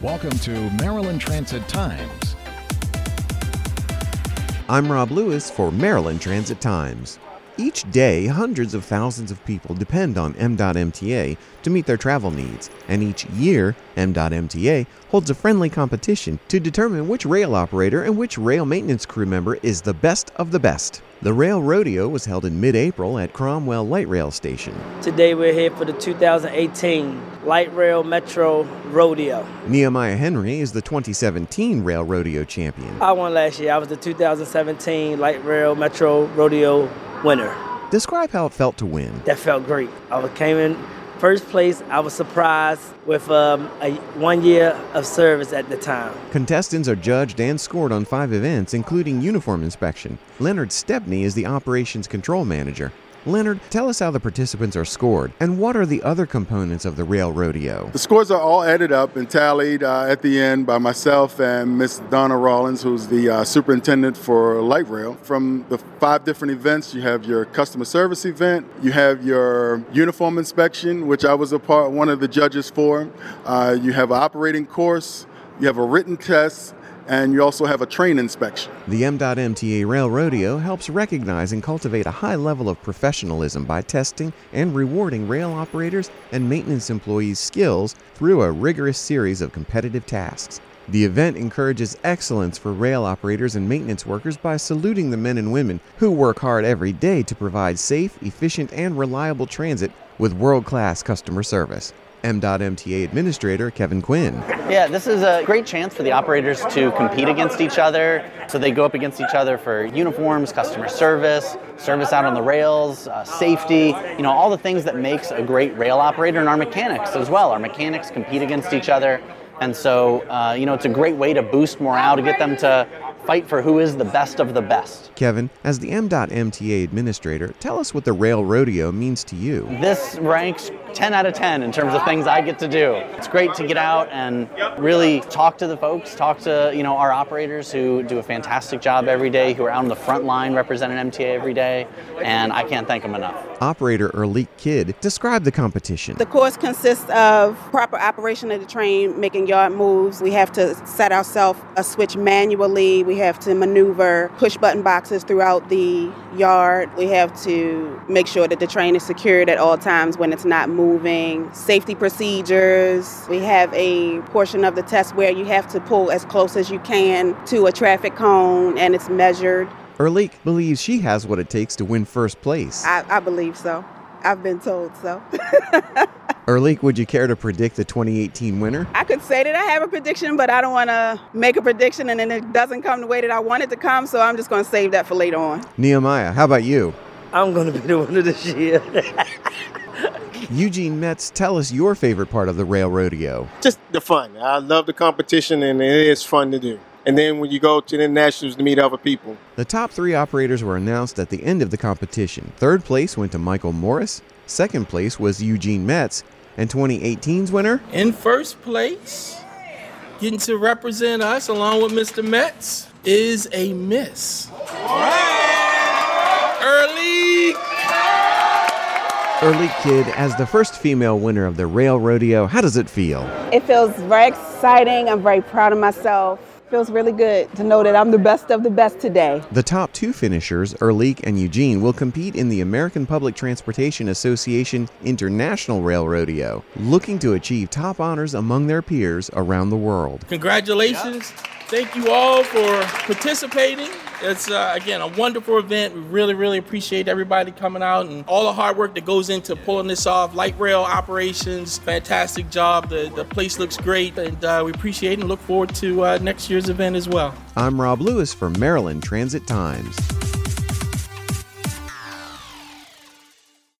Welcome to Maryland Transit Times. I'm Rob Lewis for Maryland Transit Times. Each day, hundreds of thousands of people depend on M.MTA to meet their travel needs, and each year, M.MTA holds a friendly competition to determine which rail operator and which rail maintenance crew member is the best of the best. The Rail Rodeo was held in mid April at Cromwell Light Rail Station. Today we're here for the 2018 Light Rail Metro Rodeo. Nehemiah Henry is the 2017 Rail Rodeo champion. I won last year. I was the 2017 Light Rail Metro Rodeo winner. Describe how it felt to win. That felt great. I came in first place. I was surprised with um, a one year of service at the time. Contestants are judged and scored on five events, including uniform inspection. Leonard Stepney is the operations control manager. Leonard, tell us how the participants are scored and what are the other components of the rail rodeo? The scores are all added up and tallied uh, at the end by myself and Miss Donna Rollins, who's the uh, superintendent for light rail. From the five different events, you have your customer service event, you have your uniform inspection, which I was a part one of the judges for. Uh, you have an operating course, you have a written test, and you also have a train inspection. The M.MTA Rail Rodeo helps recognize and cultivate a high level of professionalism by testing and rewarding rail operators and maintenance employees' skills through a rigorous series of competitive tasks. The event encourages excellence for rail operators and maintenance workers by saluting the men and women who work hard every day to provide safe, efficient, and reliable transit with world class customer service. M.MTA Administrator Kevin Quinn. Yeah, this is a great chance for the operators to compete against each other. So they go up against each other for uniforms, customer service, service out on the rails, uh, safety, you know, all the things that makes a great rail operator and our mechanics as well. Our mechanics compete against each other. And so, uh, you know, it's a great way to boost morale to get them to fight for who is the best of the best. Kevin, as the M.MTA administrator, tell us what the Rail Rodeo means to you. This ranks 10 out of 10 in terms of things I get to do. It's great to get out and really talk to the folks, talk to, you know, our operators who do a fantastic job every day, who are out on the front line representing MTA every day, and I can't thank them enough. Operator Erleek Kidd, describe the competition. The course consists of proper operation of the train, making yard moves. We have to set ourselves a switch manually. We have to maneuver push button boxes throughout the yard. We have to make sure that the train is secured at all times when it's not moving. Safety procedures. We have a portion of the test where you have to pull as close as you can to a traffic cone and it's measured. Erleek believes she has what it takes to win first place. I, I believe so. I've been told so. Erleek, would you care to predict the 2018 winner? I could say that I have a prediction, but I don't want to make a prediction and then it doesn't come the way that I want it to come, so I'm just going to save that for later on. Nehemiah, how about you? I'm going to be the winner this year. Eugene Metz, tell us your favorite part of the rail rodeo. Just the fun. I love the competition and it is fun to do. And then when you go to the nationals to meet other people. The top three operators were announced at the end of the competition. Third place went to Michael Morris, second place was Eugene Metz, and 2018's winner? In first place, getting to represent us along with Mr. Metz, is a miss. Early. Early Kidd, as the first female winner of the Rail Rodeo, how does it feel? It feels very exciting. I'm very proud of myself. Feels really good to know that I'm the best of the best today. The top two finishers, Erlik and Eugene, will compete in the American Public Transportation Association International Rail Rodeo, looking to achieve top honors among their peers around the world. Congratulations. Thank you all for participating. It's, uh, again, a wonderful event. We really, really appreciate everybody coming out and all the hard work that goes into pulling this off. Light rail operations, fantastic job. The, the place looks great, and uh, we appreciate and look forward to uh, next year's event as well. I'm Rob Lewis for Maryland Transit Times.